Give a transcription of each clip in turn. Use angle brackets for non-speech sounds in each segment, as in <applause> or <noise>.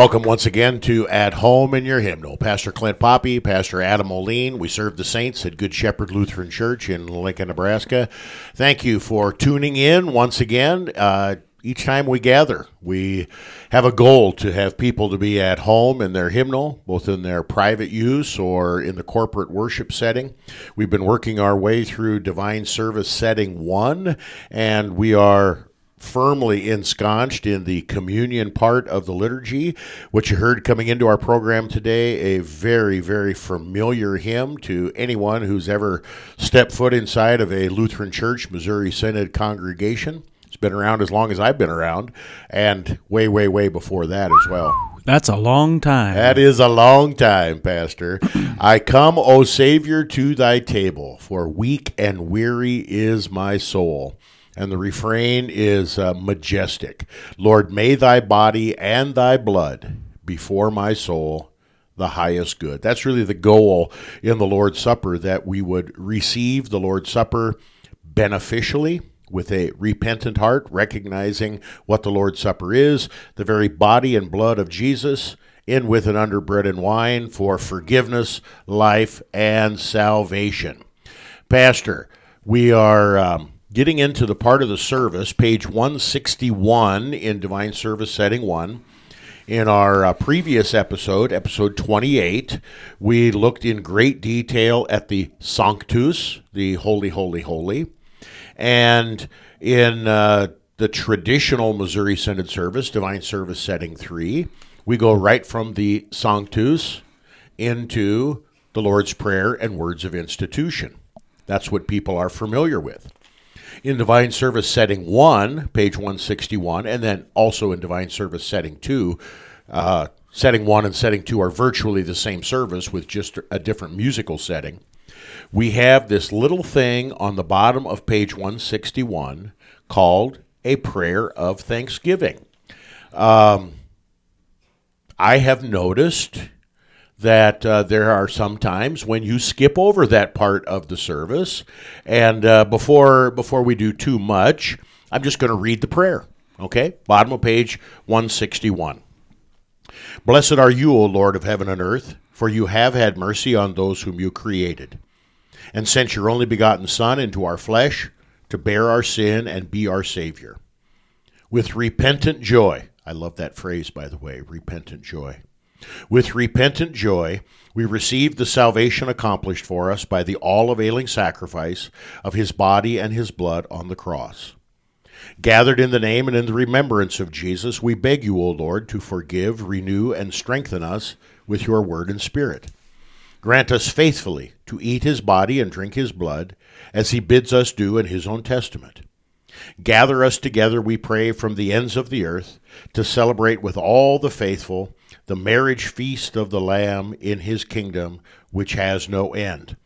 Welcome once again to At Home in Your Hymnal. Pastor Clint Poppy, Pastor Adam Moline. We serve the saints at Good Shepherd Lutheran Church in Lincoln, Nebraska. Thank you for tuning in once again. Uh, each time we gather, we have a goal to have people to be at home in their hymnal, both in their private use or in the corporate worship setting. We've been working our way through Divine Service Setting 1, and we are firmly ensconced in the communion part of the liturgy. What you heard coming into our program today, a very, very familiar hymn to anyone who's ever stepped foot inside of a Lutheran Church, Missouri Synod congregation. It's been around as long as I've been around, and way, way, way before that as well. That's a long time. That is a long time, Pastor. <clears throat> I come, O Savior, to thy table, for weak and weary is my soul. And the refrain is uh, majestic Lord, may thy body and thy blood before my soul the highest good. That's really the goal in the Lord's Supper that we would receive the Lord's Supper beneficially with a repentant heart, recognizing what the Lord's Supper is, the very body and blood of Jesus, in with and under bread and wine for forgiveness, life, and salvation. Pastor, we are um, getting into the part of the service, page 161 in Divine Service Setting 1. In our uh, previous episode, episode 28, we looked in great detail at the Sanctus, the Holy, Holy, Holy. And in uh, the traditional Missouri Synod service, Divine Service Setting 3, we go right from the Sanctus into the Lord's Prayer and words of institution. That's what people are familiar with. In Divine Service Setting 1, page 161, and then also in Divine Service Setting 2, uh, Setting 1 and Setting 2 are virtually the same service with just a different musical setting we have this little thing on the bottom of page 161 called a prayer of thanksgiving. Um, I have noticed that uh, there are some times when you skip over that part of the service, and uh, before before we do too much, I'm just going to read the prayer. Okay, bottom of page 161. Blessed are you, O Lord of heaven and earth, for you have had mercy on those whom you created and sent your only begotten Son into our flesh to bear our sin and be our Savior. With repentant joy, I love that phrase, by the way, repentant joy. With repentant joy, we receive the salvation accomplished for us by the all availing sacrifice of his body and his blood on the cross. Gathered in the name and in the remembrance of Jesus, we beg you, O Lord, to forgive, renew, and strengthen us with your word and spirit Grant us faithfully to eat his body and drink his blood, as he bids us do in his own testament. Gather us together, we pray, from the ends of the earth to celebrate with all the faithful the marriage feast of the Lamb in his kingdom, which has no end.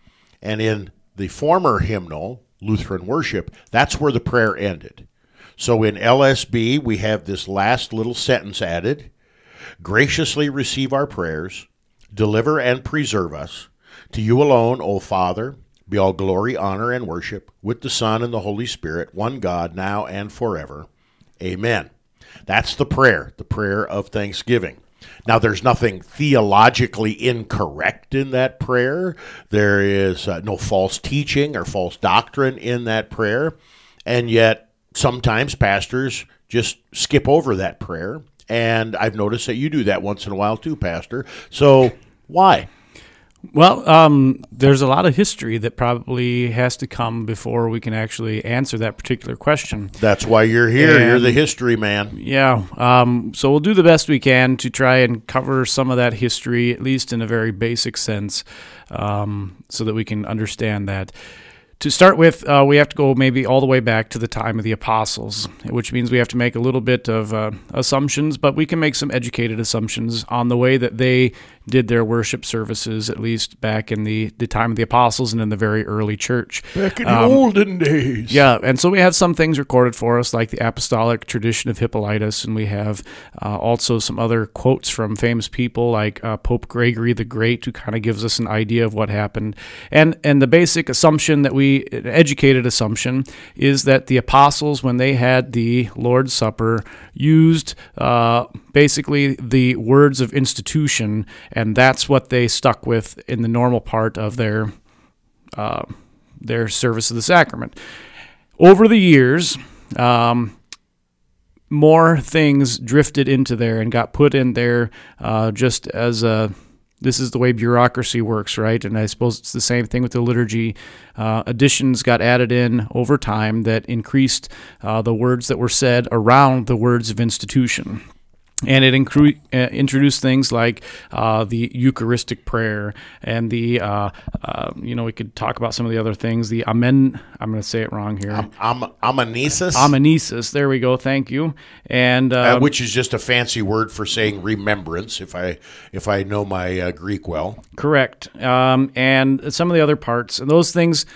And in the former hymnal, Lutheran worship, that's where the prayer ended. So in LSB, we have this last little sentence added Graciously receive our prayers deliver and preserve us. To you alone, O Father, be all glory, honor, and worship, with the Son and the Holy Spirit, one God, now and forever. Amen. That's the prayer, the prayer of thanksgiving. Now, there's nothing theologically incorrect in that prayer. There is uh, no false teaching or false doctrine in that prayer. And yet, sometimes pastors just skip over that prayer. And I've noticed that you do that once in a while too, Pastor. So why? Well, um, there's a lot of history that probably has to come before we can actually answer that particular question. That's why you're here. And, you're the history man. Yeah. Um, so we'll do the best we can to try and cover some of that history, at least in a very basic sense, um, so that we can understand that. To start with, uh, we have to go maybe all the way back to the time of the apostles, which means we have to make a little bit of uh, assumptions, but we can make some educated assumptions on the way that they did their worship services, at least back in the, the time of the apostles and in the very early church. Back in um, the olden days. Yeah, and so we have some things recorded for us, like the apostolic tradition of Hippolytus, and we have uh, also some other quotes from famous people like uh, Pope Gregory the Great, who kind of gives us an idea of what happened. And and the basic assumption that we educated assumption is that the apostles, when they had the Lord's Supper, used uh, basically the words of institution, and that's what they stuck with in the normal part of their uh, their service of the sacrament. Over the years, um, more things drifted into there and got put in there uh, just as a this is the way bureaucracy works, right? And I suppose it's the same thing with the liturgy. Uh, additions got added in over time that increased uh, the words that were said around the words of institution and it incru- uh, introduced things like uh, the Eucharistic prayer and the, uh, uh you know, we could talk about some of the other things. The Amen, I'm going to say it wrong here. Am- am- Amnesis? Amnesis, there we go, thank you. And uh, um, Which is just a fancy word for saying remembrance, if I, if I know my uh, Greek well. Correct. Um, and some of the other parts, and those things,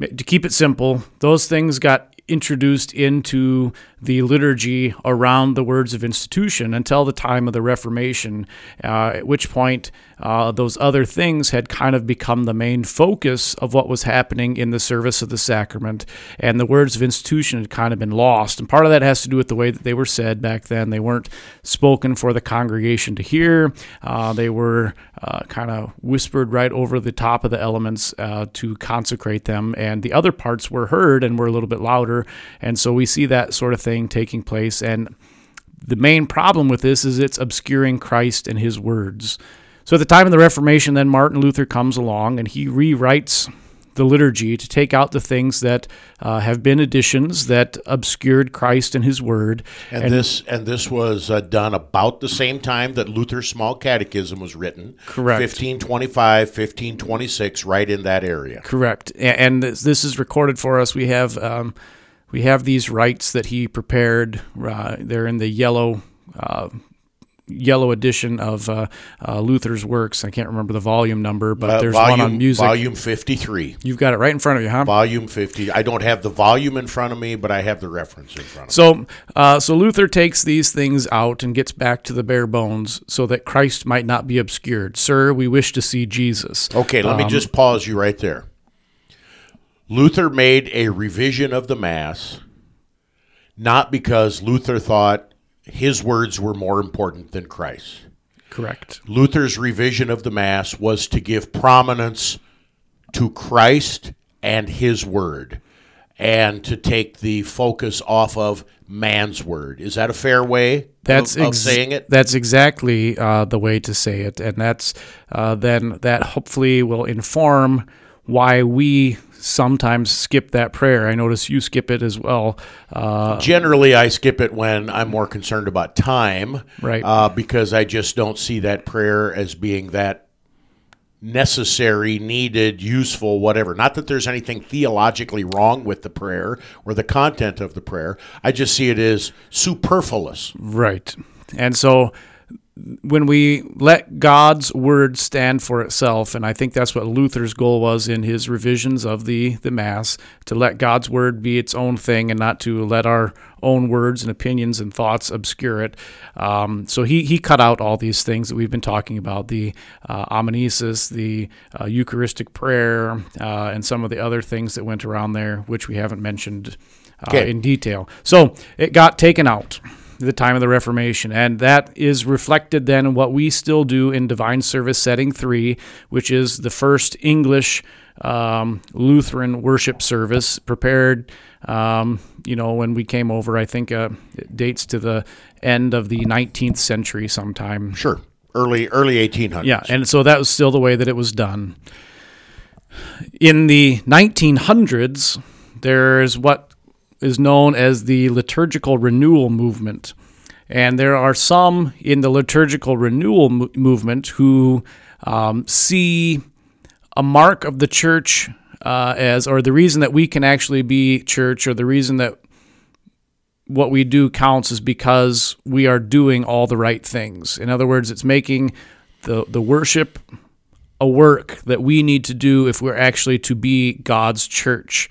to keep it simple, those things got introduced into the liturgy around the words of institution until the time of the Reformation, uh, at which point uh, those other things had kind of become the main focus of what was happening in the service of the sacrament, and the words of institution had kind of been lost. And part of that has to do with the way that they were said back then. They weren't spoken for the congregation to hear, uh, they were uh, kind of whispered right over the top of the elements uh, to consecrate them, and the other parts were heard and were a little bit louder. And so we see that sort of thing taking place. And the main problem with this is it's obscuring Christ and his words. So at the time of the Reformation, then Martin Luther comes along and he rewrites the liturgy to take out the things that uh, have been additions that obscured Christ and His Word. And, and this and this was uh, done about the same time that Luther's Small Catechism was written. Correct. 1525, 1526, right in that area. Correct. And, this, this is recorded for us. We have um, we have these rites that he prepared. Uh, they're in the yellow uh, yellow edition of uh, uh, Luther's works. I can't remember the volume number, but uh, there's volume, one on music. Volume 53. You've got it right in front of you, huh? Volume 50. I don't have the volume in front of me, but I have the reference in front of so, me. Uh, so Luther takes these things out and gets back to the bare bones so that Christ might not be obscured. Sir, we wish to see Jesus. Okay, let um, me just pause you right there. Luther made a revision of the Mass not because Luther thought his words were more important than Christ's. Correct. Luther's revision of the Mass was to give prominence to Christ and his word and to take the focus off of man's word. Is that a fair way that's of, of saying it? That's exactly uh, the way to say it. And that's uh, then that hopefully will inform why we sometimes skip that prayer. I notice you skip it as well. Uh, Generally, I skip it when I'm more concerned about time, right? Uh, because I just don't see that prayer as being that necessary, needed, useful, whatever. Not that there's anything theologically wrong with the prayer or the content of the prayer. I just see it as superfluous. Right. And so when we let God's word stand for itself, and I think that's what Luther's goal was in his revisions of the, the Mass, to let God's word be its own thing and not to let our own words and opinions and thoughts obscure it. Um, so he, he cut out all these things that we've been talking about the uh, amnesis, the uh, Eucharistic prayer, uh, and some of the other things that went around there, which we haven't mentioned uh, okay. in detail. So it got taken out the time of the Reformation. And that is reflected then in what we still do in Divine Service Setting 3, which is the first English um, Lutheran worship service prepared. Um, you know, when we came over, I think uh, it dates to the end of the 19th century sometime. Sure. Early, early 1800s. Yeah. And so that was still the way that it was done. In the 1900s, there's what is known as the liturgical renewal movement. And there are some in the liturgical renewal mo- movement who um, see a mark of the church uh, as, or the reason that we can actually be church, or the reason that what we do counts is because we are doing all the right things. In other words, it's making the, the worship a work that we need to do if we're actually to be God's church.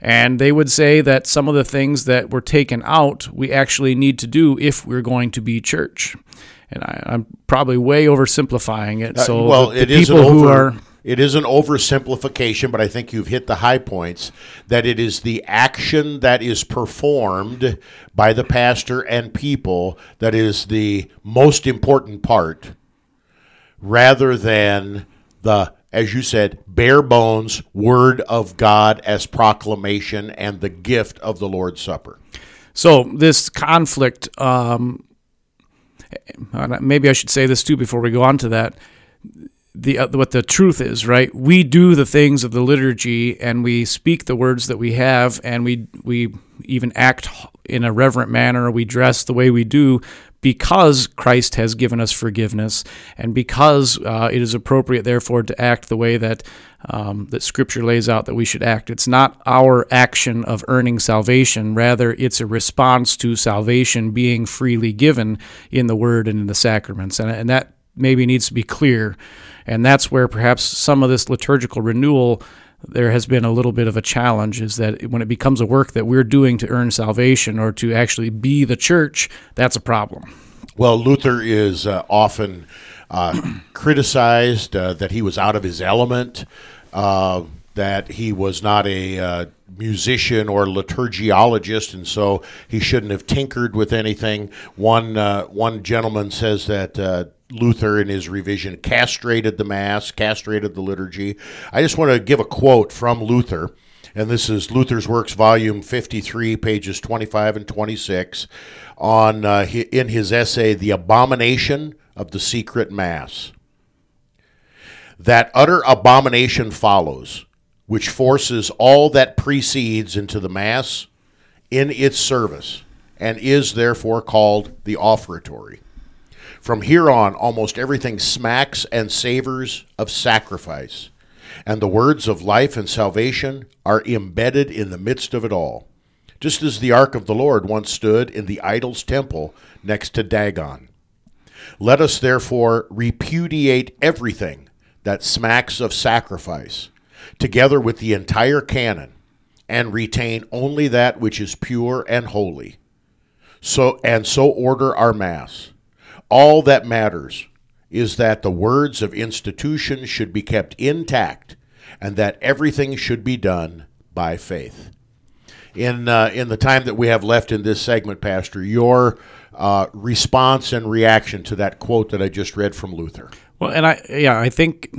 And they would say that some of the things that were taken out, we actually need to do if we're going to be church. And I, am probably way oversimplifying it. Uh, so well, the, the people over, who are it is an oversimplification, but I think you've hit the high points that it is the action that is performed by the pastor and people that is the most important part rather than the as you said bare bones word of God as proclamation and the gift of the Lord's Supper. So this conflict um, maybe I should say this too before we go on to that the uh, what the truth is, right? We do the things of the liturgy, and we speak the words that we have, and we we even act in a reverent manner. We dress the way we do because Christ has given us forgiveness, and because uh, it is appropriate, therefore, to act the way that um, that Scripture lays out that we should act. It's not our action of earning salvation; rather, it's a response to salvation being freely given in the Word and in the sacraments, and and that maybe needs to be clear. And that's where perhaps some of this liturgical renewal there has been a little bit of a challenge is that when it becomes a work that we're doing to earn salvation or to actually be the church, that's a problem. Well, Luther is uh, often uh, <clears throat> criticized uh, that he was out of his element, uh, that he was not a uh, musician or liturgiologist, and so he shouldn't have tinkered with anything. One uh, one gentleman says that Luther in his revision castrated the Mass, castrated the liturgy. I just want to give a quote from Luther, and this is Luther's Works, volume 53, pages 25 and 26, on uh, in his essay, The Abomination of the Secret Mass. That utter abomination follows, which forces all that precedes into the Mass in its service, and is therefore called the offertory. From here on, almost everything smacks and savors of sacrifice, and the words of life and salvation are embedded in the midst of it all, just as the ark of the Lord once stood in the idol's temple next to Dagon. Let us therefore repudiate everything that smacks of sacrifice, together with the entire canon, and retain only that which is pure and holy. So and so order our mass all that matters is that the words of institution should be kept intact and that everything should be done by faith. In, uh, in the time that we have left in this segment, Pastor, your uh, response and reaction to that quote that I just read from Luther. Well, and I, yeah, I think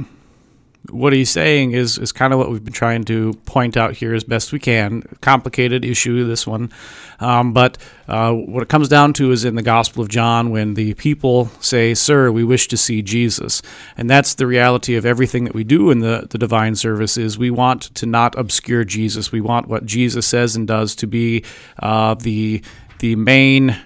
what he's saying is is kind of what we've been trying to point out here as best we can. Complicated issue, this one, um, but uh, what it comes down to is in the Gospel of John when the people say, "Sir, we wish to see Jesus," and that's the reality of everything that we do in the the divine service. Is we want to not obscure Jesus. We want what Jesus says and does to be uh, the the main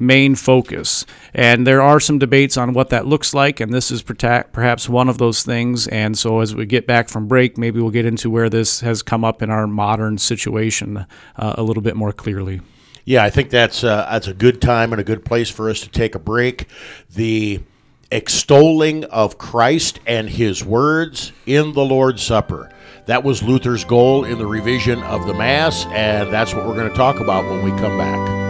main focus. And there are some debates on what that looks like, and this is perhaps one of those things. And so, as we get back from break, maybe we'll get into where this has come up in our modern situation uh, a little bit more clearly. Yeah, I think that's uh, that's a good time and a good place for us to take a break. The extolling of Christ and His words in the Lord's Supper. That was Luther's goal in the revision of the Mass, and that's what we're going to talk about when we come back.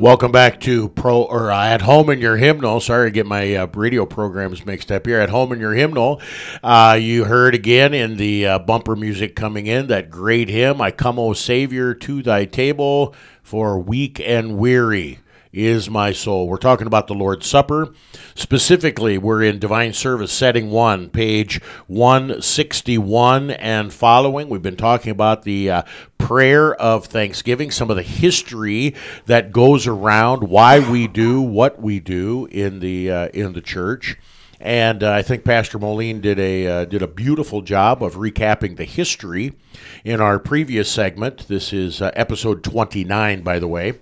Welcome back to Pro or uh, at home in your hymnal. Sorry to get my uh, radio programs mixed up here. At home in your hymnal, uh, you heard again in the uh, bumper music coming in that great hymn, "I come, O Savior, to Thy table for weak and weary." Is my soul. We're talking about the Lord's Supper. Specifically, we're in Divine Service Setting 1, page 161 and following. We've been talking about the uh, prayer of thanksgiving, some of the history that goes around why we do what we do in the uh, in the church. And uh, I think Pastor Moline did a uh, did a beautiful job of recapping the history in our previous segment. This is uh, episode 29, by the way.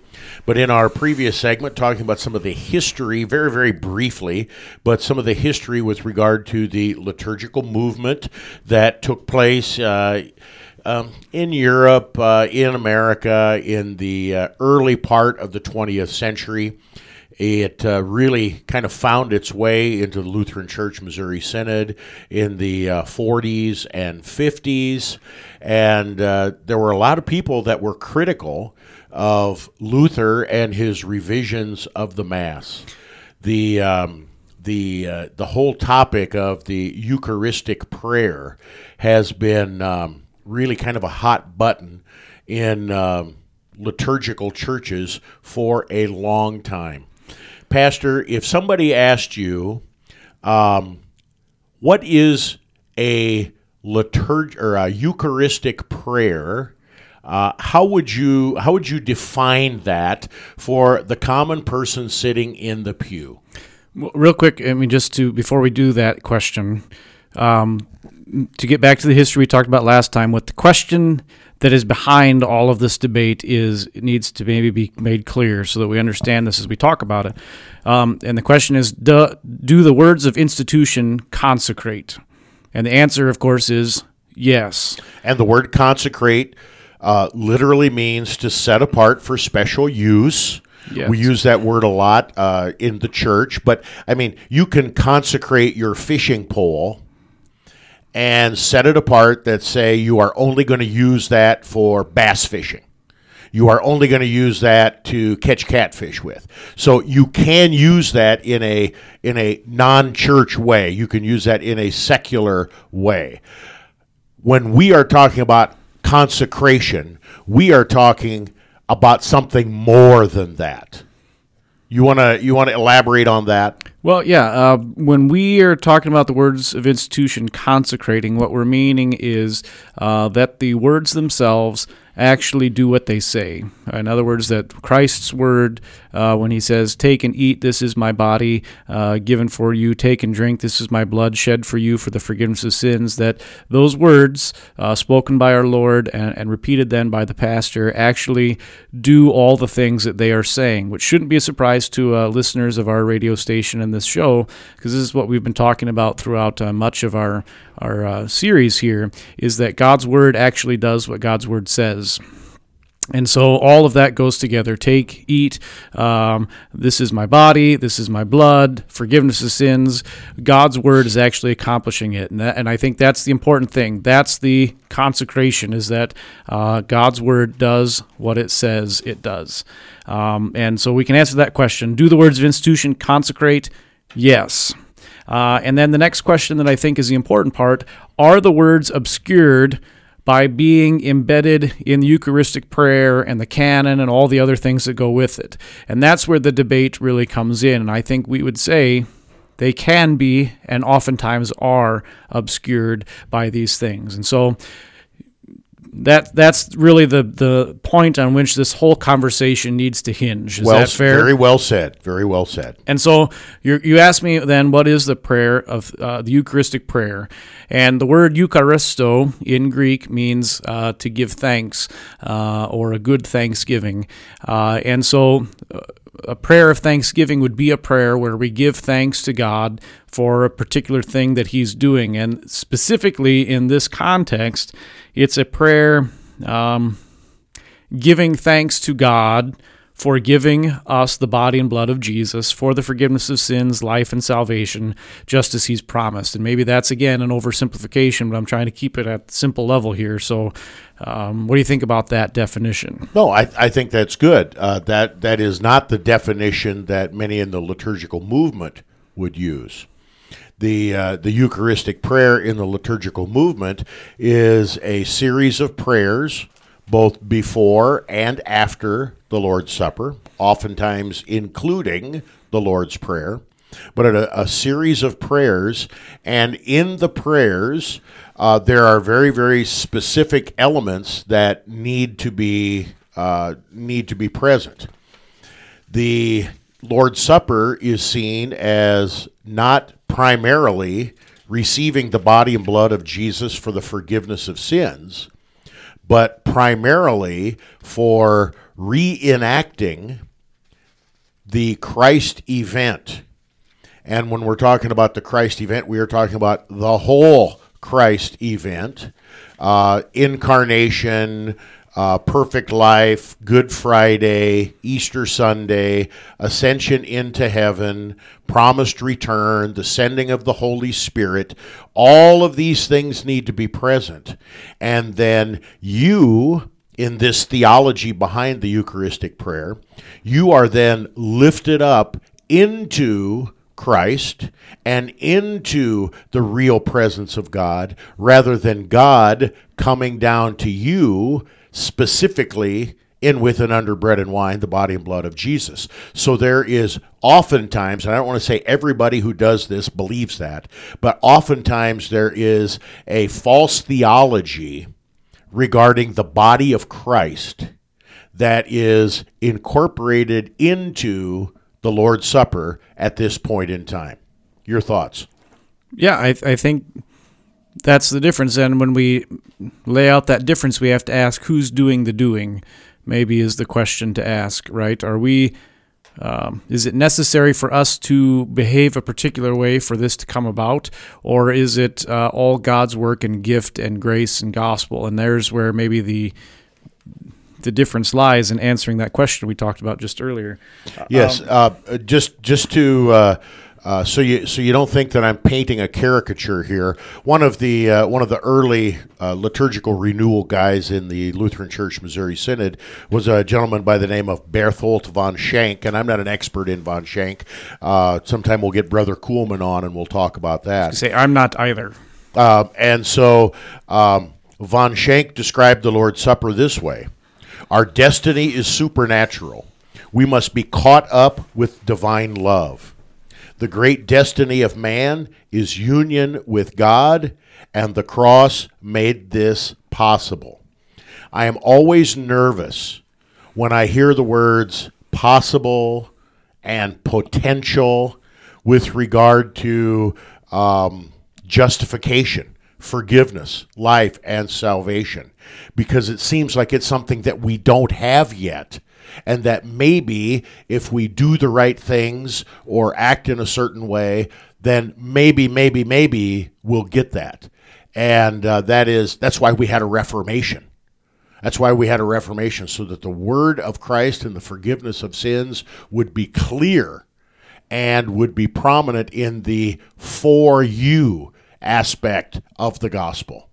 But in our previous segment, talking about some of the history, very, very briefly, but some of the history with regard to the liturgical movement that took place. Uh, um, in Europe, uh, in America, in the uh, early part of the 20th century, it uh, really kind of found its way into the Lutheran Church Missouri Synod in the uh, 40s and 50s. And uh, there were a lot of people that were critical of Luther and his revisions of the Mass. The um, the uh, the whole topic of the Eucharistic prayer has been um, really kind of a hot button in um, liturgical churches for a long time. Pastor, if somebody asked you, um, what is a liturg or a Eucharistic prayer? Uh, how would you how would you define that for the common person sitting in the pew? Real quick, I mean, just to before we do that question, um, to get back to the history we talked about last time, what the question that is behind all of this debate is it needs to maybe be made clear so that we understand this as we talk about it. Um, and the question is, do, do the words of institution consecrate? And the answer, of course, is yes. And the word consecrate uh, literally means to set apart for special use. Yes. We use that word a lot uh, in the church, but I mean, you can consecrate your fishing pole and set it apart that say you are only going to use that for bass fishing. You are only going to use that to catch catfish with. So you can use that in a in a non-church way. You can use that in a secular way. When we are talking about consecration, we are talking about something more than that. You want to you want to elaborate on that? Well, yeah. Uh, when we are talking about the words of institution consecrating, what we're meaning is uh, that the words themselves actually do what they say. In other words, that Christ's word, uh, when he says, Take and eat, this is my body uh, given for you, take and drink, this is my blood shed for you for the forgiveness of sins, that those words uh, spoken by our Lord and, and repeated then by the pastor actually do all the things that they are saying, which shouldn't be a surprise to uh, listeners of our radio station and this show, because this is what we've been talking about throughout uh, much of our, our uh, series here, is that God's word actually does what God's word says. And so all of that goes together. Take, eat. Um, this is my body. This is my blood. Forgiveness of sins. God's word is actually accomplishing it, and that, and I think that's the important thing. That's the consecration. Is that uh, God's word does what it says it does. Um, and so we can answer that question. Do the words of institution consecrate? Yes. Uh, and then the next question that I think is the important part: Are the words obscured? By being embedded in the Eucharistic prayer and the canon and all the other things that go with it. And that's where the debate really comes in. And I think we would say they can be and oftentimes are obscured by these things. And so that that's really the the point on which this whole conversation needs to hinge. Is well, that fair? Very well said. Very well said. And so you you asked me then, what is the prayer of uh, the Eucharistic prayer? And the word Eucharisto in Greek means uh, to give thanks uh, or a good thanksgiving. Uh, and so uh, a prayer of thanksgiving would be a prayer where we give thanks to God for a particular thing that He's doing. And specifically in this context, it's a prayer um, giving thanks to God for giving us the body and blood of Jesus for the forgiveness of sins, life, and salvation, just as He's promised. And maybe that's again an oversimplification, but I'm trying to keep it at simple level here. So, um, what do you think about that definition? No, I, I think that's good. Uh, that that is not the definition that many in the liturgical movement would use. The uh, the Eucharistic prayer in the liturgical movement is a series of prayers, both before and after the Lord's Supper, oftentimes including the Lord's Prayer, but a, a series of prayers, and in the prayers. Uh, there are very, very specific elements that need to be uh, need to be present. The Lord's Supper is seen as not primarily receiving the body and blood of Jesus for the forgiveness of sins, but primarily for reenacting the Christ event. And when we're talking about the Christ event, we are talking about the whole Christ event uh, incarnation, uh, perfect life, Good Friday, Easter Sunday, ascension into heaven, promised return, the sending of the Holy Spirit. All of these things need to be present. And then you, in this theology behind the Eucharistic prayer, you are then lifted up into Christ and into the real presence of God rather than God coming down to you specifically in with and under bread and wine, the body and blood of Jesus. So there is oftentimes, and I don't want to say everybody who does this believes that, but oftentimes there is a false theology regarding the body of Christ that is incorporated into the Lord's Supper at this point in time. Your thoughts? Yeah, I, I think that's the difference. And when we lay out that difference, we have to ask who's doing the doing. Maybe is the question to ask, right? Are we? Um, is it necessary for us to behave a particular way for this to come about, or is it uh, all God's work and gift and grace and gospel? And there's where maybe the the difference lies in answering that question we talked about just earlier. Yes, uh, just just to uh, uh, so you so you don't think that I'm painting a caricature here. One of the uh, one of the early uh, liturgical renewal guys in the Lutheran Church Missouri Synod was a gentleman by the name of Berthold von Schenk, and I'm not an expert in von Schenk. Uh, sometime we'll get Brother Kuhlman on and we'll talk about that. Say I'm not either. Uh, and so um, von Schenk described the Lord's Supper this way: Our destiny is supernatural. We must be caught up with divine love. The great destiny of man is union with God, and the cross made this possible. I am always nervous when I hear the words possible and potential with regard to um, justification, forgiveness, life, and salvation, because it seems like it's something that we don't have yet and that maybe if we do the right things or act in a certain way, then maybe, maybe, maybe we'll get that. And uh, that is that's why we had a reformation. That's why we had a reformation so that the word of Christ and the forgiveness of sins would be clear and would be prominent in the for you aspect of the gospel.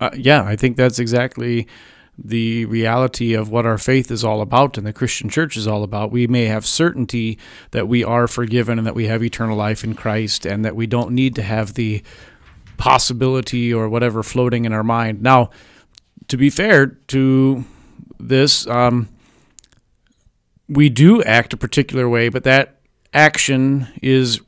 Uh, yeah, I think that's exactly the reality of what our faith is all about and the Christian church is all about. We may have certainty that we are forgiven and that we have eternal life in Christ and that we don't need to have the possibility or whatever floating in our mind. Now, to be fair to this, um, we do act a particular way, but that action is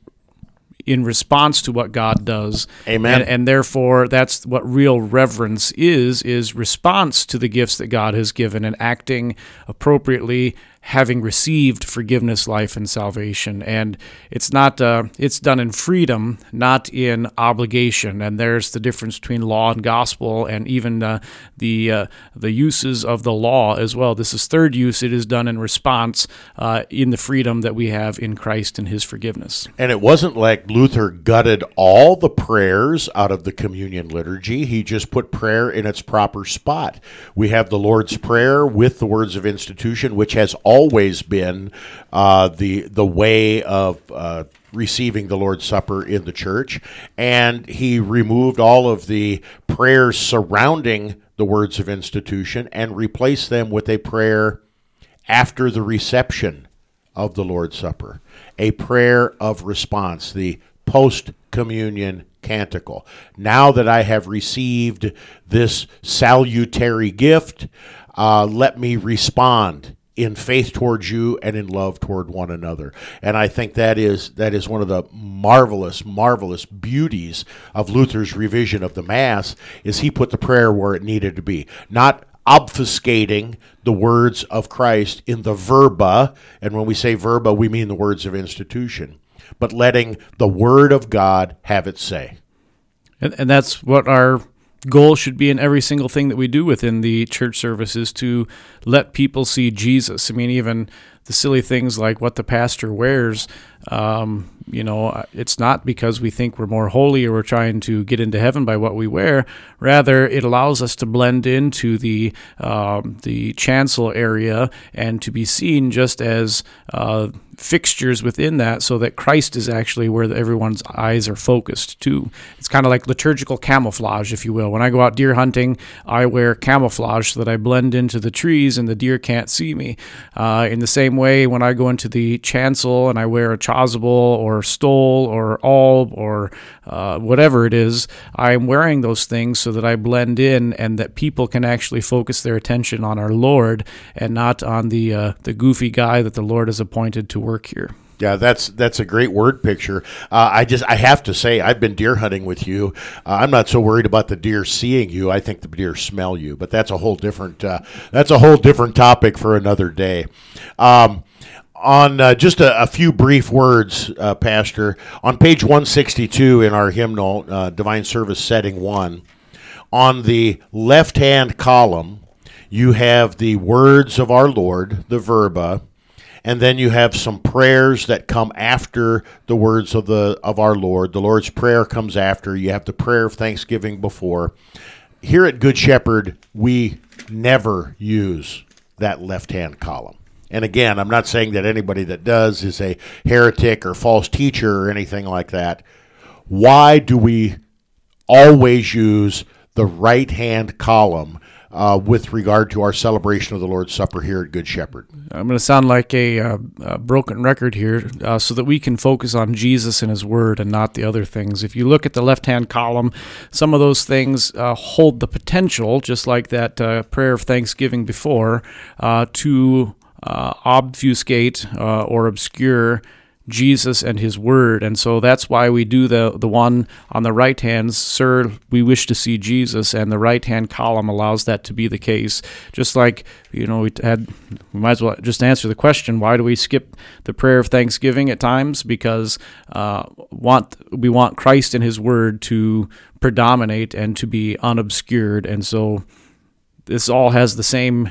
in response to what God does. Amen. And, and, therefore, that's what real reverence is: is response to the gifts that God has given and acting appropriately having received forgiveness, life, and salvation. And it's not uh, it's done in freedom, not in obligation. And there's the difference between law and gospel, and even uh, the uh, the uses of the law as well. This is third use. It is done in response uh, in the freedom that we have in Christ and His forgiveness. And it wasn't like Luther gutted all the prayers out of the communion liturgy. He just put prayer in its proper spot. We have the Lord's Prayer with the words of institution, which has all always been uh, the the way of uh, receiving the Lord's Supper in the church, and he removed all of the prayers surrounding the words of institution and replaced them with a prayer after the reception of the Lord's Supper, a prayer of response, the post communion canticle. Now that I have received this salutary gift, uh, let me respond in faith towards you and in love toward one another. And I think that is that is one of the marvelous, marvelous beauties of Luther's revision of the Mass is he put the prayer where it needed to be. Not obfuscating the words of Christ in the verba. And when we say verba, we mean the words of institution, but letting the word of God have its say. And, and that's what our goal should be in every single thing that we do within the church services to let people see Jesus. I mean, even the silly things like what the pastor wears. Um, you know, it's not because we think we're more holy or we're trying to get into heaven by what we wear. Rather, it allows us to blend into the um, the chancel area and to be seen just as uh, fixtures within that, so that Christ is actually where everyone's eyes are focused too. It's kind of like liturgical camouflage, if you will. When I go out deer hunting, I wear camouflage so that I blend into the trees and the deer can't see me. Uh, in the same way, when I go into the chancel and I wear a chasuble or stole or alb or uh, whatever it is, I'm wearing those things so that I blend in and that people can actually focus their attention on our Lord and not on the uh, the goofy guy that the Lord has appointed to work here. Yeah, that's that's a great word picture. Uh, I just I have to say I've been deer hunting with you. Uh, I'm not so worried about the deer seeing you. I think the deer smell you, but that's a whole different uh, that's a whole different topic for another day. Um, on uh, just a, a, few brief words, uh, Pastor, on page 162 in our hymnal, uh, Divine Service Setting 1, on the left hand column, you have the words of our Lord, the verba, and then you have some prayers that come after the words of the of our Lord. The Lord's prayer comes after. You have the prayer of thanksgiving before. Here at Good Shepherd, we never use that left hand column. And again, I'm not saying that anybody that does is a heretic or false teacher or anything like that. Why do we always use the right hand column uh, with regard to our celebration of the Lord's Supper here at Good Shepherd? I'm going to sound like a, uh, a broken record here uh, so that we can focus on Jesus and His Word and not the other things. If you look at the left hand column, some of those things uh, hold the potential, just like that uh, prayer of thanksgiving before, uh, to uh, obfuscate uh, or obscure Jesus and His Word, and so that's why we do the the one on the right hand. Sir, we wish to see Jesus, and the right hand column allows that to be the case. Just like you know, we had we might as well just answer the question: Why do we skip the prayer of thanksgiving at times? Because uh, want we want Christ and His Word to predominate and to be unobscured, and so this all has the same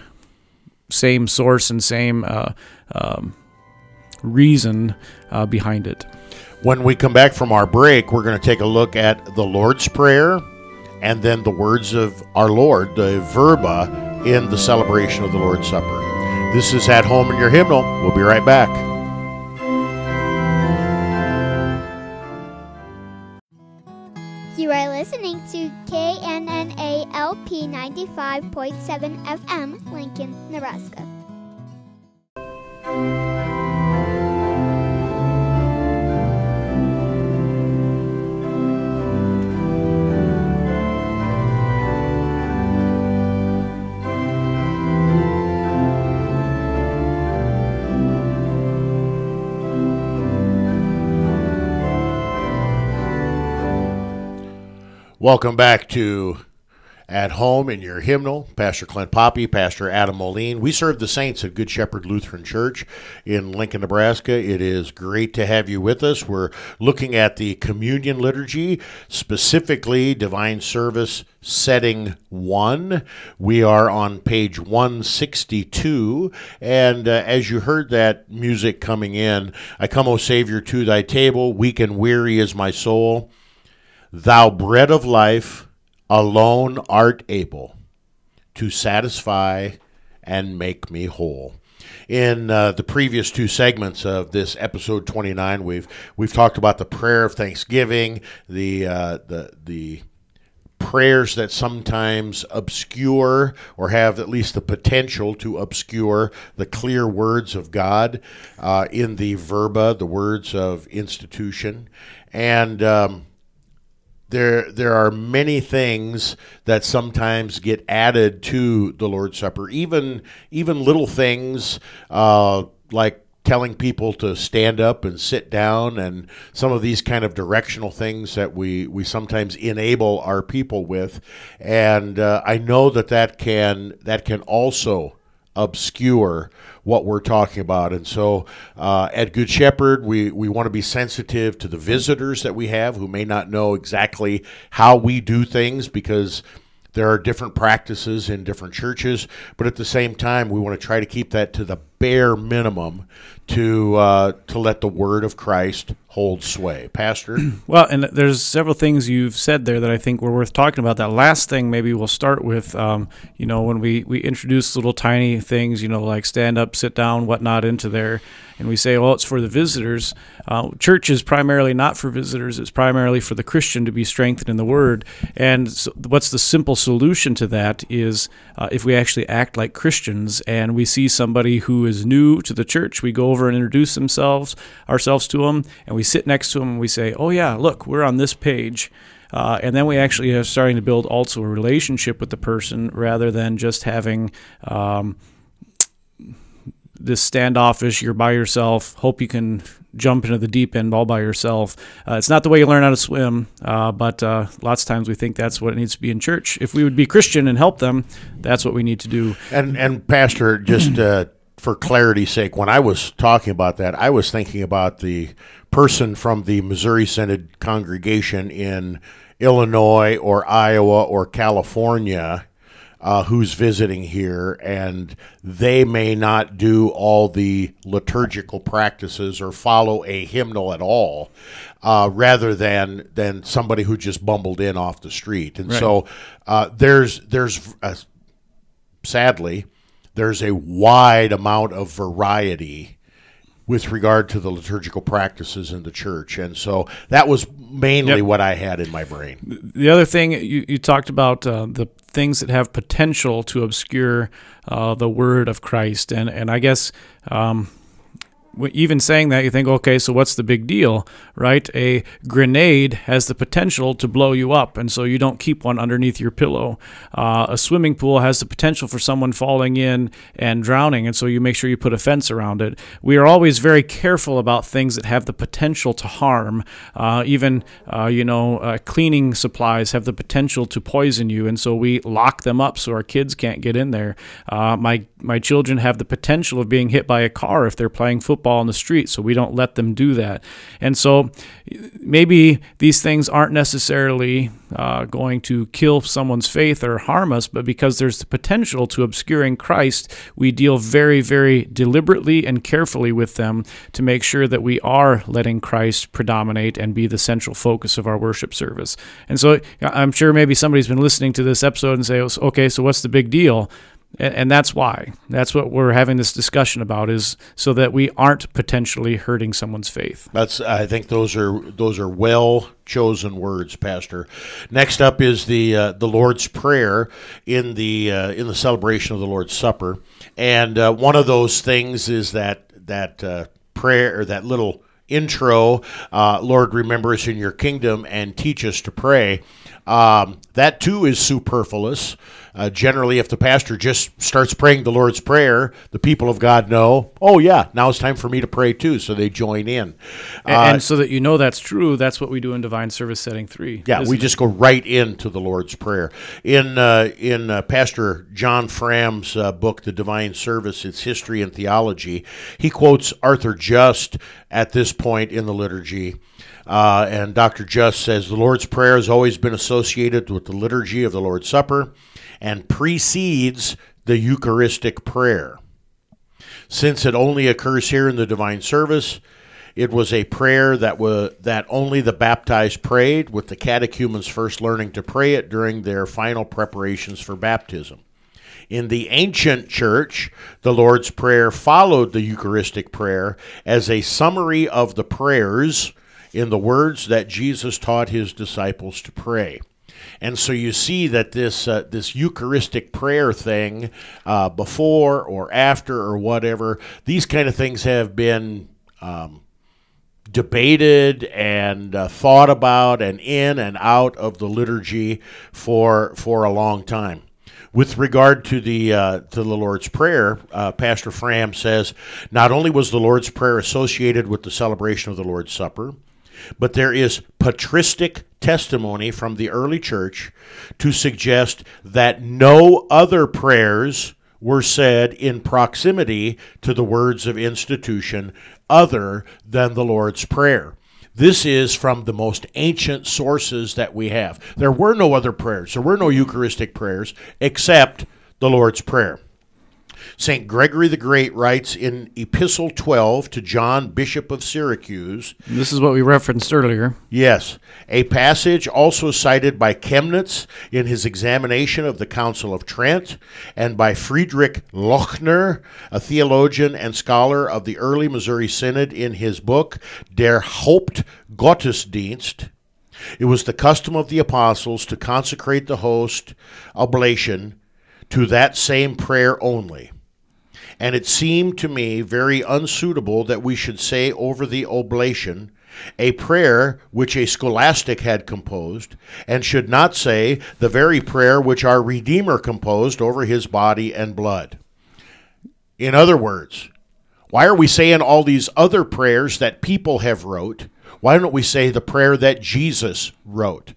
same source and same uh, um, reason uh, behind it. When we come back from our break, we're going to take a look at the Lord's Prayer and then the words of our Lord, the verba in the celebration of the Lord's Supper. This is At Home in Your Hymnal. We'll be right back. 95.7 FM, Lincoln, Nebraska. Welcome back to At Home in Your Hymnal. Pastor Clint Poppy, Pastor Adam Moline. We serve the saints at Good Shepherd Lutheran Church in Lincoln, Nebraska. It is great to have you with us. We're looking at the communion liturgy, specifically divine service setting one. We are on page 162. And uh, as you heard that music coming in, I come, O Savior, to thy table. Weak and weary is my soul. Thou bread of life alone art able to satisfy and make me whole. In uh, the previous two segments of this episode 29, we've we've talked about the prayer of thanksgiving, the uh, the the prayers that sometimes obscure or have at least the potential to obscure the clear words of God uh, in the verba, the words of institution, and um, there there are many things that sometimes get added to the Lord's Supper, even even little things uh, like telling people to stand up and sit down and some of these kind of directional things that we, we sometimes enable our people with. And uh, I know that that can that can also obscure what we're talking about. And so uh, at Good Shepherd, we, we want to be sensitive to the visitors that we have who may not know exactly how we do things because there are different practices in different churches. But at the same time, we want to try to keep that to the bare minimum to uh, to let the word of Christ hold sway. Pastor? <clears throat> Well, and there's several things you've said there that I think were worth talking about. That last thing, maybe we'll start with, um, you know, when we, we introduce little tiny things, you know, like stand up, sit down, whatnot into there, and we say, well, it's for the visitors. Uh, church is primarily not for visitors, it's primarily for the Christian to be strengthened in the Word. And so what's the simple solution to that is uh, if we actually act like Christians and we see somebody who is new to the church, we go over and introduce themselves, ourselves to them, and we sit next to them and we say, oh, yeah, look, we're on this page. Uh, and then we actually are starting to build also a relationship with the person rather than just having um, this standoffish, you're by yourself, hope you can jump into the deep end all by yourself. Uh, it's not the way you learn how to swim, uh, but uh, lots of times we think that's what it needs to be in church. If we would be Christian and help them, that's what we need to do. And, and Pastor, just uh, for clarity's sake, when I was talking about that, I was thinking about the person from the Missouri Synod congregation in Illinois or Iowa or California uh, who's visiting here, and they may not do all the liturgical practices or follow a hymnal at all, uh, rather than than somebody who just bumbled in off the street. And Right. so uh, there's there's uh, sadly there's a wide amount of variety with regard to the liturgical practices in the church, and so that was mainly Yep. what I had in my brain. The other thing you, you talked about uh, the things that have potential to obscure uh, the word of Christ, and and I guess um, even saying that, you think, okay, so what's the big deal, right? A grenade has the potential to blow you up, and so you don't keep one underneath your pillow. Uh, a swimming pool has the potential for someone falling in and drowning, and so you make sure you put a fence around it. We are always very careful about things that have the potential to harm. Uh, even, uh, you know, uh, cleaning supplies have the potential to poison you, and so we lock them up so our kids can't get in there. Uh, my my children have the potential of being hit by a car if they're playing football on the street, so we don't let them do that. And so maybe these things aren't necessarily uh, going to kill someone's faith or harm us, but because there's the potential to obscuring Christ, we deal very, very deliberately and carefully with them to make sure that we are letting Christ predominate and be the central focus of our worship service. And so I'm sure maybe somebody's been listening to this episode and say, okay, so what's the big deal? And, that's why. That's what we're having this discussion about is so that we aren't potentially hurting someone's faith. That's I think those are those are well chosen words, Pastor. Next up is the uh, the Lord's Prayer in the uh, in the celebration of the Lord's Supper, and uh, one of those things is that that uh, prayer or that little intro. Uh, Lord, remember us in Your kingdom and teach us to pray. Um, that too is superfluous. Uh, generally, if the pastor just starts praying the Lord's Prayer, the people of God know, oh, yeah, now it's time for me to pray too. So they join in. And, Uh, and so that you know that's true, that's what we do in Divine Service Setting 3. yeah, we it? just go right into the Lord's Prayer. In uh, in uh, Pastor John Fram's uh, book, The Divine Service: Its History and Theology, he quotes Arthur Just at this point in the liturgy. Uh, and Dr. Just says the Lord's Prayer has always been associated with the liturgy of the Lord's Supper and precedes the Eucharistic prayer. Since it only occurs here in the divine service, it was a prayer that was that only the baptized prayed, with the catechumens first learning to pray it during their final preparations for baptism. In the ancient church, the Lord's Prayer followed the Eucharistic prayer as a summary of the prayers in the words that Jesus taught his disciples to pray. And so you see that this uh, this Eucharistic prayer thing, uh, before or after or whatever, these kind of things have been um, debated and uh, thought about and in and out of the liturgy for for a long time. with regard to the uh, to the Lord's Prayer, uh, Pastor Fram says not only was the Lord's Prayer associated with the celebration of the Lord's Supper, but there is patristic testimony from the early church to suggest that no other prayers were said in proximity to the words of institution other than the Lord's Prayer. This is from the most ancient sources that we have. There were no other prayers, there were no Eucharistic prayers except the Lord's Prayer. St. Gregory the Great writes in Epistle 12 to John, Bishop of Syracuse. This is what we referenced earlier. Yes, a passage also cited by Chemnitz in his examination of the Council of Trent, and by Friedrich Lochner, a theologian and scholar of the early Missouri Synod, in his book Der Hauptgottesdienst. It was the custom of the apostles to consecrate the host oblation to that same prayer only and it seemed to me very unsuitable that we should say over the oblation a prayer which a scholastic had composed, and should not say the very prayer which our Redeemer composed over his body and blood. In other words, why are we saying all these other prayers that people have wrote? Why don't we say the prayer that Jesus wrote?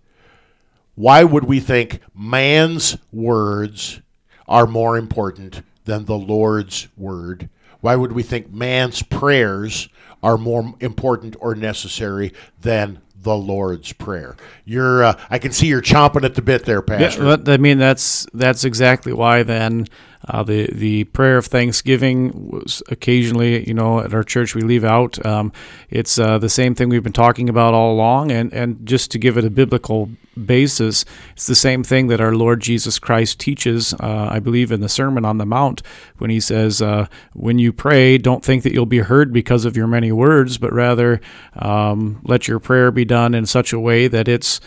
Why would we think man's words are more important than the Lord's word? Why would we think man's prayers are more important or necessary than the Lord's prayer? You're, uh, I can see you're chomping at the bit there, Pastor. Yeah, I mean that's that's exactly why then uh, the the prayer of thanksgiving was occasionally, you know, at our church we leave out. Um, it's uh, the same thing we've been talking about all along, and and just to give it a biblical basis, it's the same thing that our Lord Jesus Christ teaches. Uh, I believe in the Sermon on the Mount when he says, uh, "When you pray, don't think that you'll be heard because of your many words, but rather um, let your prayer be done in such a way that it's."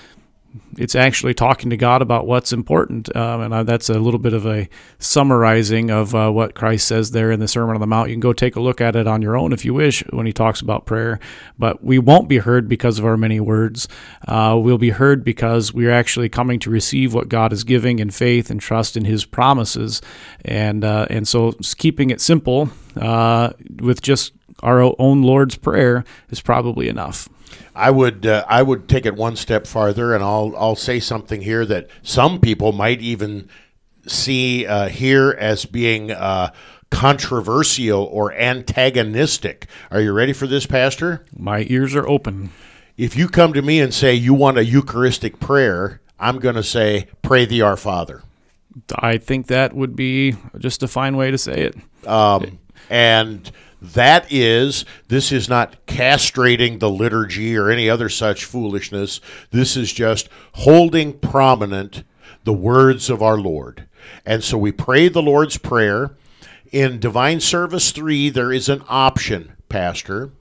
It's actually talking to God about what's important. Um, and I, that's a little bit of a summarizing of uh, what Christ says there in the Sermon on the Mount. You can go take a look at it on your own if you wish when he talks about prayer. But we won't be heard because of our many words. Uh, we'll be heard because we're actually coming to receive what God is giving in faith and trust in his promises. And, uh, and so keeping it simple uh, with just our own Lord's Prayer is probably enough. I would uh, I would take it one step farther, and I'll I'll say something here that some people might even see uh, here as being uh, controversial or antagonistic. Are you ready for this, Pastor? My ears are open. If you come to me and say you want a Eucharistic prayer, I'm going to say pray the Our Father. I think that would be just a fine way to say it. Um, and that is, this is not castrating the liturgy or any other such foolishness. This is just holding prominent the words of our Lord. And so we pray the Lord's Prayer. In Divine Service 3, there is an option, Pastor.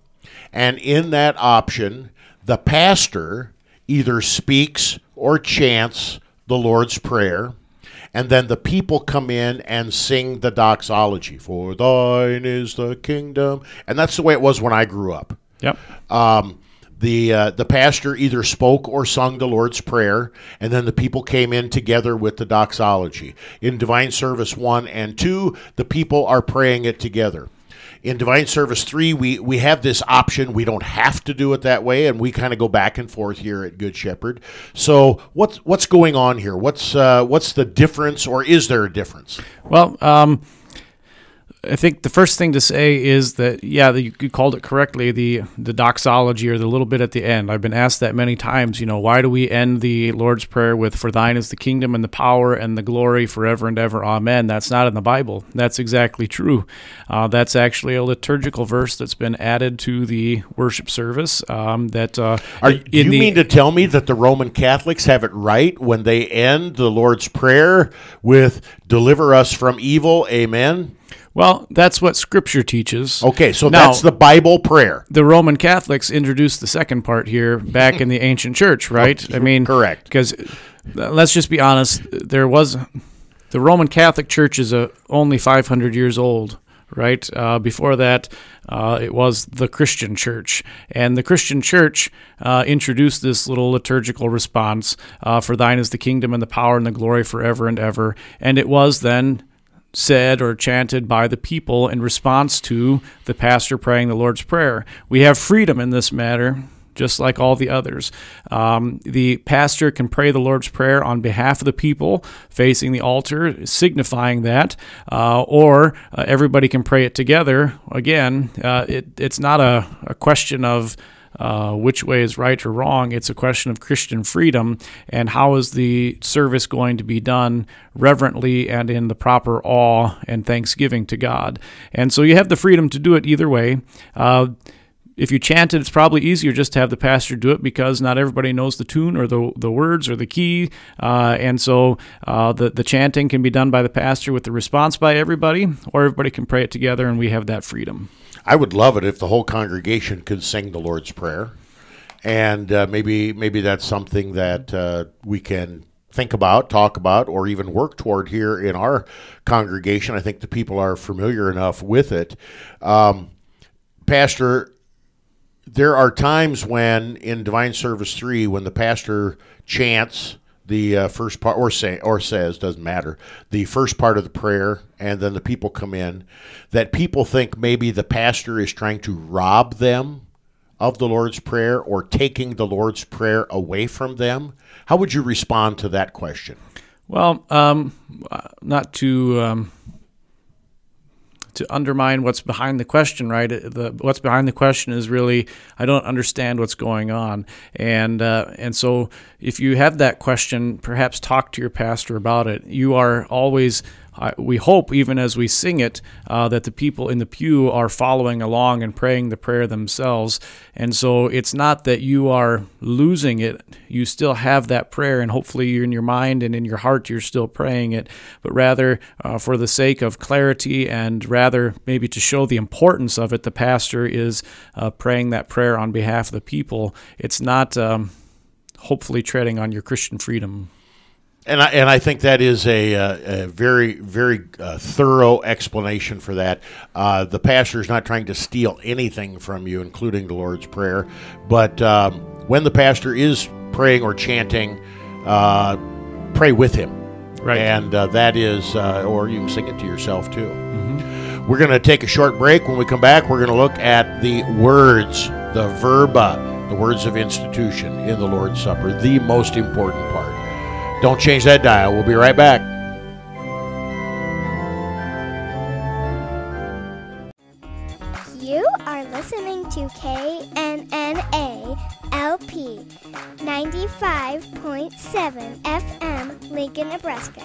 And in that option, the pastor either speaks or chants the Lord's Prayer and then the people come in and sing the doxology for thine is the kingdom. And that's the way it was when i grew up. Yep. Um, the uh, the pastor either spoke or sung the Lord's prayer, and then the people came in together with the doxology. In divine service one and two, the people are praying it together in divine service 3 we we have this option. We don't have to do it that way and we kind of go back and forth here at good shepherd. So what's what's going on here? What's uh, what's the difference or is there a difference? Well um, I think the first thing to say is that yeah, you, you called it correctly the the doxology or the little bit at the end. I've been asked that many times. You know, why do we end the Lord's prayer with "For Thine is the kingdom and the power and the glory forever and ever, Amen"? That's not in the Bible. That's exactly true. Uh, that's actually a liturgical verse that's been added to the worship service. Um, that uh, Are, you the, mean to tell me that the Roman Catholics have it right when they end the Lord's prayer with "Deliver us from evil, Amen"? Well, that's what Scripture teaches. Okay, so now, that's the Bible prayer. The Roman Catholics introduced the second part here back in the <laughs> ancient church, right? I mean, correct. Because uh, let's just be honest, there was the Roman Catholic Church is a, only 500 years old, right? Uh, before that, uh, it was the Christian church. And the Christian church uh, introduced this little liturgical response uh, For thine is the kingdom and the power and the glory forever and ever. And it was then said or chanted by the people in response to the pastor praying the Lord's Prayer. We have freedom in this matter just like all the others. Um, the pastor can pray the Lord's Prayer on behalf of the people facing the altar, signifying that, uh, or uh, everybody can pray it together. Again, uh, it, it's not a, a question of uh, which way is right or wrong. It's a question of Christian freedom and how is the service going to be done reverently and in the proper awe and thanksgiving to God. And so you have the freedom to do it either way. Uh, if you chant it, it's probably easier just to have the pastor do it because not everybody knows the tune or the, the words or the key. Uh, and so uh, the, the chanting can be done by the pastor with the response by everybody, or everybody can pray it together, and we have that freedom. I would love it if the whole congregation could sing the Lord's Prayer. And uh, maybe maybe that's something that uh, we can think about, talk about, or even work toward here in our congregation. I think the people are familiar enough with it. Um, Pastor, there are times when in divine service 3 when the pastor chants the uh, first part or say or says doesn't matter. The first part of the prayer and then the people come in that people think maybe the pastor is trying to rob them of the lord's prayer or taking the lord's prayer away from them. How would you respond to that question? Well um, not to um to undermine what's behind the question, right? The what's behind the question is really I don't understand what's going on, and uh, and so if you have that question, perhaps talk to your pastor about it. You are always we hope, even as we sing it, uh, that the people in the pew are following along and praying the prayer themselves. And so it's not that you are losing it. You still have that prayer, and hopefully, you're in your mind and in your heart, you're still praying it, but rather uh, for the sake of clarity and rather maybe to show the importance of it, the pastor is uh, praying that prayer on behalf of the people. It's not um, hopefully treading on your Christian freedom. And I, and I think that is a, a, a very, very uh, thorough explanation for that. Uh, the pastor is not trying to steal anything from you, including the Lord's Prayer. But um, when the pastor is praying or chanting, uh, pray with him. Right. And uh, that is, uh, or you can sing it to yourself too. Mm-hmm. We're going to take a short break. When we come back, we're going to look at the words, the verba, the words of institution in the Lord's Supper, the most important part. Don't change that dial. We'll be right back. You are listening to KNNA LP 95.7 FM, Lincoln, Nebraska.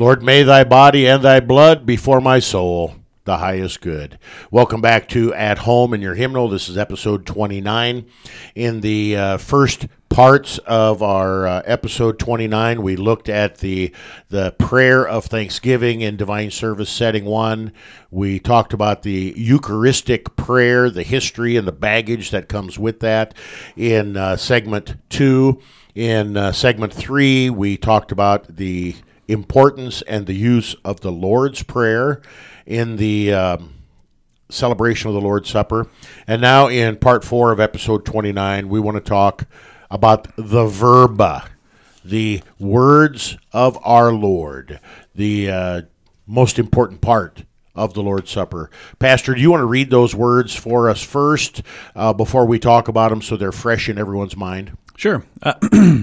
Lord, may thy body and thy blood be for my soul the highest good. Welcome back to At Home in Your Hymnal. This is episode 29. In the uh, first parts of our uh, episode 29 we looked at the the prayer of thanksgiving in divine service setting 1 we talked about the eucharistic prayer the history and the baggage that comes with that in uh, segment 2 in uh, segment 3 we talked about the importance and the use of the Lord's Prayer in the um, celebration of the Lord's Supper. And now, in part four of episode 29, we want to talk about the verba, the words of our Lord, the uh, most important part of the Lord's Supper. Pastor, do you want to read those words for us first uh, before we talk about them so they're fresh in everyone's mind? Sure. Uh, <clears throat>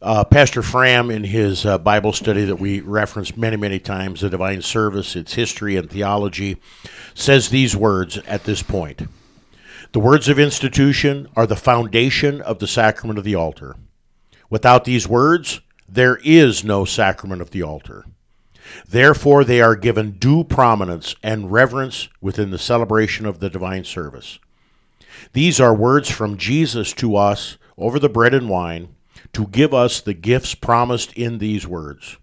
Uh, Pastor Fram, in his uh, Bible study that we referenced many, many times, the divine service, its history and theology, says these words at this point The words of institution are the foundation of the sacrament of the altar. Without these words, there is no sacrament of the altar. Therefore, they are given due prominence and reverence within the celebration of the divine service. These are words from Jesus to us over the bread and wine to give us the gifts promised in these words.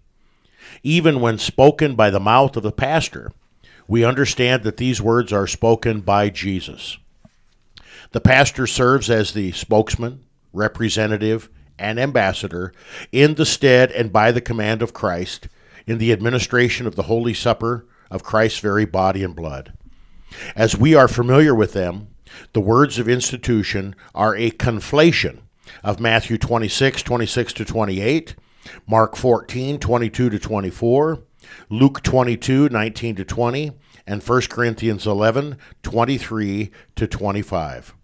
Even when spoken by the mouth of the pastor, we understand that these words are spoken by Jesus. The pastor serves as the spokesman, representative, and ambassador in the stead and by the command of Christ in the administration of the Holy Supper of Christ's very body and blood. As we are familiar with them, the words of institution are a conflation of Matthew 26, 26 to 28, Mark 14, 22 to 24, Luke 22, 19 to 20, and 1 Corinthians 11, 23 to 25.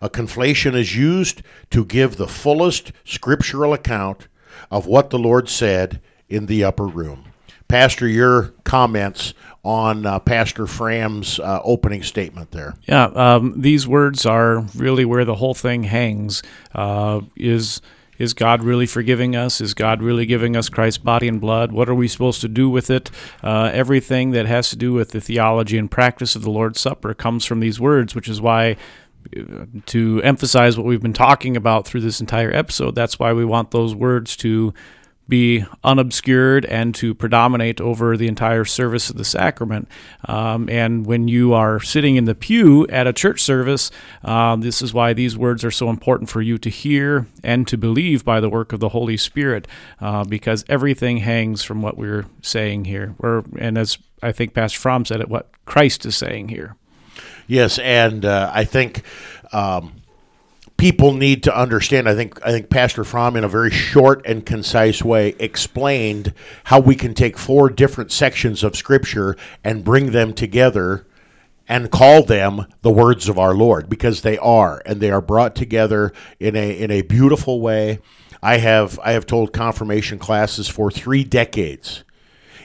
A conflation is used to give the fullest scriptural account of what the Lord said in the upper room. Pastor, your comments on uh, Pastor Fram's uh, opening statement there. Yeah, um, these words are really where the whole thing hangs. Uh, is is God really forgiving us? Is God really giving us Christ's body and blood? What are we supposed to do with it? Uh, everything that has to do with the theology and practice of the Lord's Supper comes from these words, which is why uh, to emphasize what we've been talking about through this entire episode. That's why we want those words to be unobscured and to predominate over the entire service of the sacrament. Um, and when you are sitting in the pew at a church service, uh, this is why these words are so important for you to hear and to believe by the work of the Holy Spirit, uh, because everything hangs from what we're saying here. We're, and as I think Pastor Fromm said it, what Christ is saying here. Yes, and uh, I think. Um, people need to understand. I think I think Pastor Fromm, in a very short and concise way, explained how we can take four different sections of Scripture and bring them together and call them the words of our Lord because they are, and they are brought together in a in a beautiful way. I have I have told confirmation classes for three decades.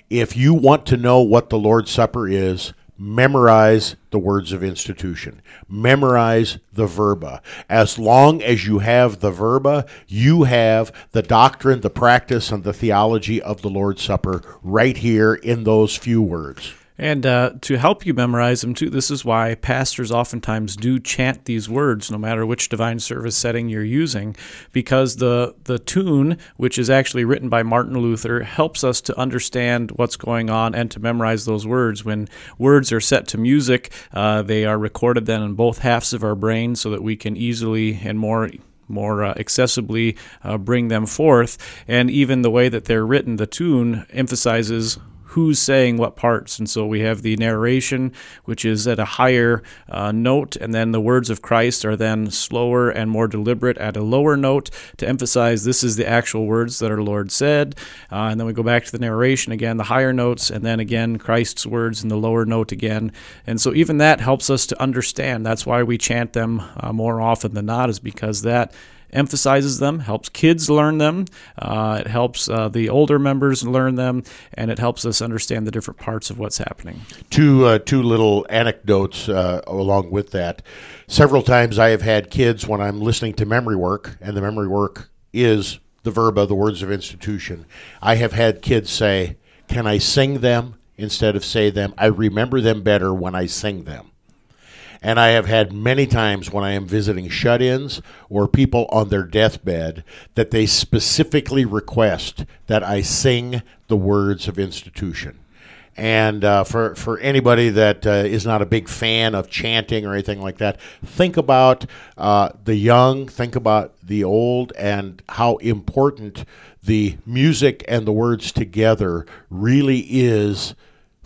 If you want to know what the Lord's Supper is, memorize the words of institution. Memorize the verba. As long as you have the verba, you have the doctrine, the practice, and the theology of the Lord's Supper right here in those few words. And uh, to help you memorize them too, this is why pastors oftentimes do chant these words, no matter which divine service setting you're using, because the the tune, which is actually written by Martin Luther, helps us to understand what's going on and to memorize those words. When words are set to music, uh, they are recorded then in both halves of our brain, so that we can easily and more more uh, accessibly uh, bring them forth. And even the way that they're written, the tune emphasizes who's saying what parts. And so we have the narration, which is at a higher uh, note, and then the words of Christ are then slower and more deliberate at a lower note to emphasize this is the actual words that our Lord said. Uh, and then we go back to the narration again, the higher notes, and then again Christ's words in the lower note again. And so even that helps us to understand. That's why we chant them uh, more often than not, is because that emphasizes them, helps kids learn them, uh, it helps uh, the older members learn them, and it helps us understand the different parts of what's happening. Two uh, two little anecdotes uh, along with that. Several times I have had kids when I'm listening to memory work, and the memory work is the verba, the words of institution. I have had kids say, "Can I sing them?" instead of say them. I remember them better when I sing them. And I have had many times when I am visiting shut ins or people on their deathbed that they specifically request that I sing the words of institution. And uh, for, for anybody that uh, is not a big fan of chanting or anything like that, think about uh, the young, think about the old, and how important the music and the words together really is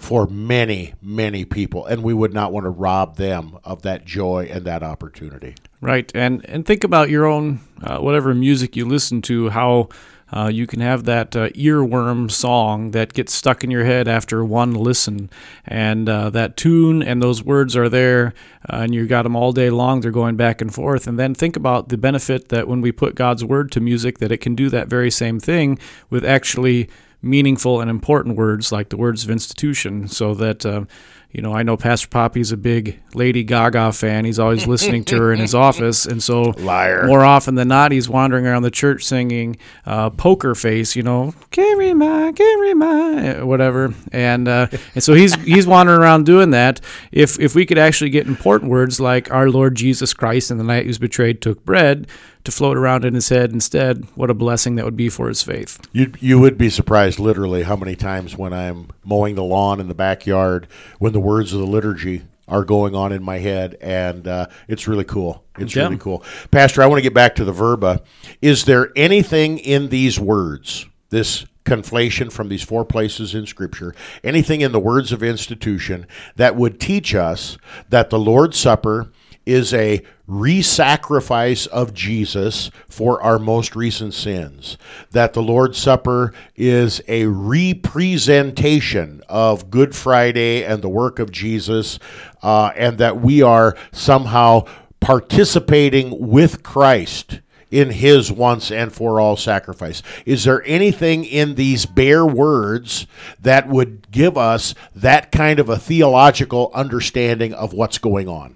for many, many people, and we would not want to rob them of that joy and that opportunity. Right, and and think about your own uh, whatever music you listen to, how Uh, you can have that uh, earworm song that gets stuck in your head after one listen, and uh, that tune and those words are there, uh, and you got them all day long. They're going back and forth, and then think about the benefit that when we put God's word to music, that it can do that very same thing with actually meaningful and important words like the words of institution, so that uh, you know, I know Pastor Poppy's a big Lady Gaga fan. He's always listening to her in his <laughs> office, and so Liar. more often than not, he's wandering around the church singing uh, "Poker Face," you know, "Carry my, carry my," whatever, and uh, and so he's he's wandering around doing that. If if we could actually get important words like "Our Lord Jesus Christ" and the night he was betrayed took bread to float around in his head instead, what a blessing that would be for his faith. You you would be surprised, literally, how many times when I'm mowing the lawn in the backyard, when the words of the liturgy are going on in my head, and uh, it's really cool. It's Yeah. really cool, Pastor. I want to get back to the verba. Is there anything in these words, this conflation from these four places in Scripture, anything in the words of institution that would teach us that the Lord's Supper is a re-sacrifice of Jesus for our most recent sins. That the Lord's Supper is a representation of Good Friday and the work of Jesus, uh, and that we are somehow participating with Christ in his once and for all sacrifice. Is there anything in these bare words that would give us that kind of a theological understanding of what's going on?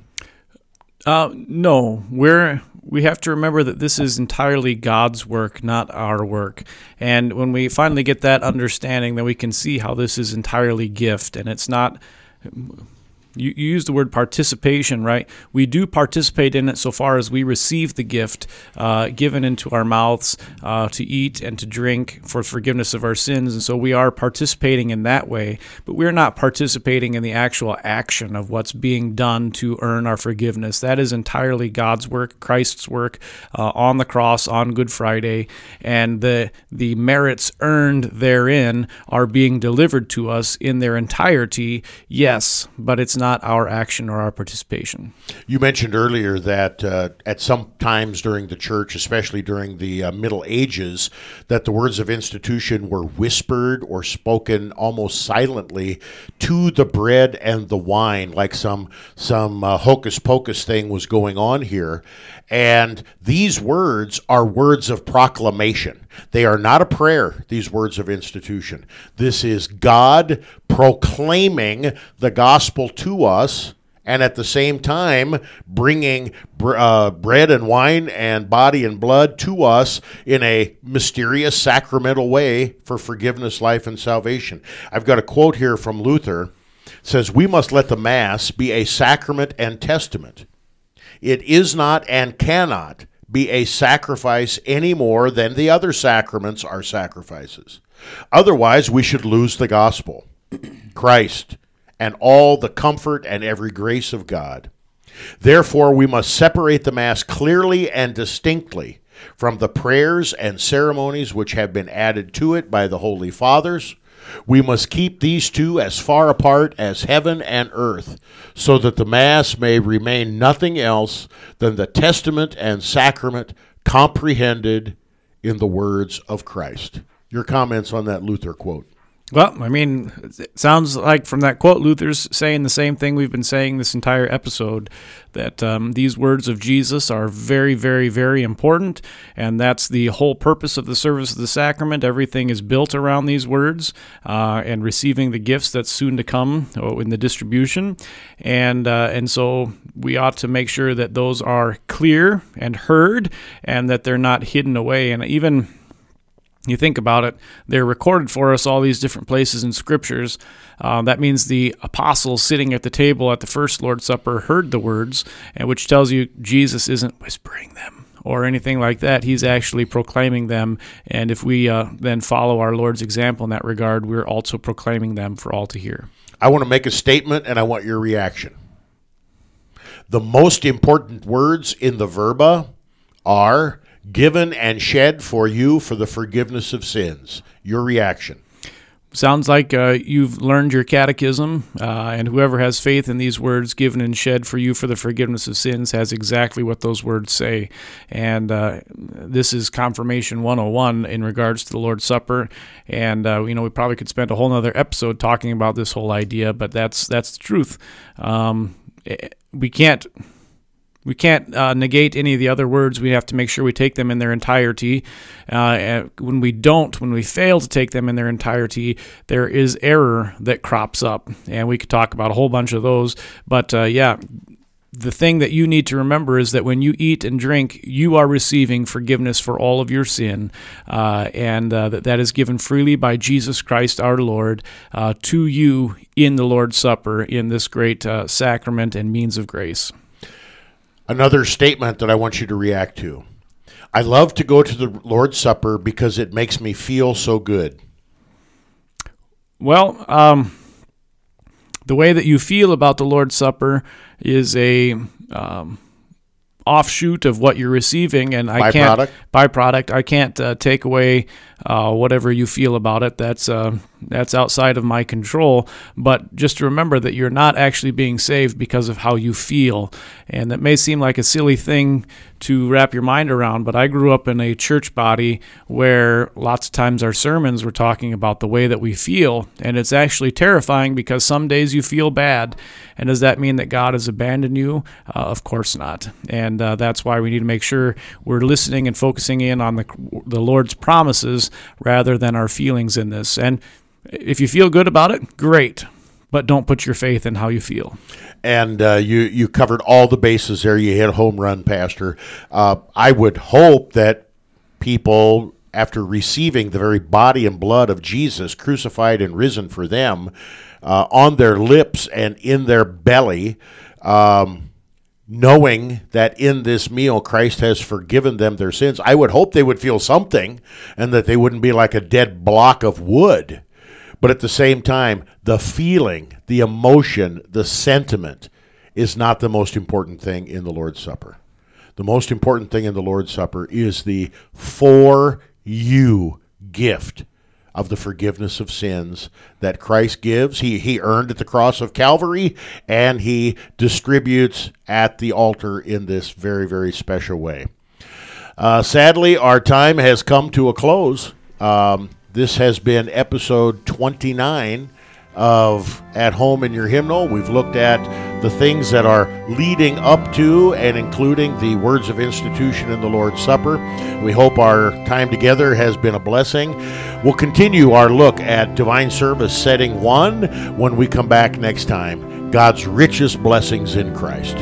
Uh, no, we're we have to remember that this is entirely God's work, not our work. And when we finally get that understanding, then we can see how this is entirely gift, and it's not. You, you use the word participation, right? We do participate in it so far as we receive the gift uh, given into our mouths uh, to eat and to drink for forgiveness of our sins. And so we are participating in that way, but we're not participating in the actual action of what's being done to earn our forgiveness. That is entirely God's work, Christ's work uh, on the cross on Good Friday, and the the merits earned therein are being delivered to us in their entirety. Yes, but it's not our action or our participation. You mentioned earlier that uh, at some times during the church, especially during the uh, Middle Ages, that the words of institution were whispered or spoken almost silently to the bread and the wine, like some some uh, hocus pocus thing was going on here. And these words are words of proclamation. They are not a prayer, these words of institution. This is God proclaiming the gospel to us and at the same time bringing br- uh, bread and wine and body and blood to us in a mysterious sacramental way for forgiveness, life, and salvation. I've got a quote here from Luther. It says, We must let the Mass be a sacrament and testament. It is not and cannot be a sacrifice any more than the other sacraments are sacrifices. Otherwise, we should lose the gospel, <clears throat> Christ, and all the comfort and every grace of God. Therefore, we must separate the Mass clearly and distinctly from the prayers and ceremonies which have been added to it by the Holy Fathers. We must keep these two as far apart as heaven and earth, so that the Mass may remain nothing else than the testament and sacrament comprehended in the words of Christ. Your comments on that Luther quote. Well, I mean, it sounds like from that quote, Luther's saying the same thing we've been saying this entire episode that um, these words of Jesus are very, very, very important. And that's the whole purpose of the service of the sacrament. Everything is built around these words uh, and receiving the gifts that's soon to come oh, in the distribution. And, uh, and so we ought to make sure that those are clear and heard and that they're not hidden away. And even you think about it, they're recorded for us all these different places in scriptures. Uh, that means the apostles sitting at the table at the first Lord's Supper heard the words, and which tells you Jesus isn't whispering them or anything like that. He's actually proclaiming them. And if we uh, then follow our Lord's example in that regard, we're also proclaiming them for all to hear. I want to make a statement and I want your reaction. The most important words in the verba are given and shed for you for the forgiveness of sins. Your reaction. sounds like uh, you've learned your catechism, uh, and whoever has faith in these words given and shed for you for the forgiveness of sins has exactly what those words say. And uh, this is confirmation 101 in regards to the Lord's Supper. And uh, you know, we probably could spend a whole other episode talking about this whole idea, but that's that's the truth. Um, eh, we can't we can't uh, negate any of the other words. We have to make sure we take them in their entirety. Uh, when we don't, when we fail to take them in their entirety, there is error that crops up. And we could talk about a whole bunch of those. But uh, yeah, the thing that you need to remember is that when you eat and drink, you are receiving forgiveness for all of your sin, uh, and uh, that that is given freely by Jesus Christ our Lord uh, to you in the Lord's Supper in this great uh, sacrament and means of grace. Another statement that I want you to react to. I love to go to the Lord's Supper because it makes me feel so good. Well, um, the way that you feel about the Lord's Supper is a um, offshoot of what you're receiving, and I can't Byproduct? byproduct. I can't uh, take away uh, whatever you feel about it. That's uh, that's outside of my control. But just remember that you're not actually being saved because of how you feel, and that may seem like a silly thing to wrap your mind around. But I grew up in a church body where lots of times our sermons were talking about the way that we feel, and it's actually terrifying because some days you feel bad, and does that mean that God has abandoned you? Uh, of course not, and uh, that's why we need to make sure we're listening and focusing in on the the Lord's promises rather than our feelings in this. And if you feel good about it, great, but don't put your faith in how you feel. and uh, you you covered all the bases there. You hit a home run, Pastor. Uh, I would hope that people, after receiving the very body and blood of Jesus crucified and risen for them, uh, on their lips and in their belly, um, knowing that in this meal Christ has forgiven them their sins, I would hope they would feel something, and that they wouldn't be like a dead block of wood. But at the same time, the feeling, the emotion, the sentiment is not the most important thing in the Lord's Supper. The most important thing in the Lord's Supper is the for you gift of the forgiveness of sins that Christ gives. He, he earned at the cross of Calvary and he distributes at the altar in this very, very special way. Uh, sadly, our time has come to a close. Um, this has been episode 29 of At Home in Your Hymnal. We've looked at the things that are leading up to and including the words of institution in the Lord's Supper. We hope our time together has been a blessing. We'll continue our look at Divine Service Setting 1 when we come back next time. God's richest blessings in Christ.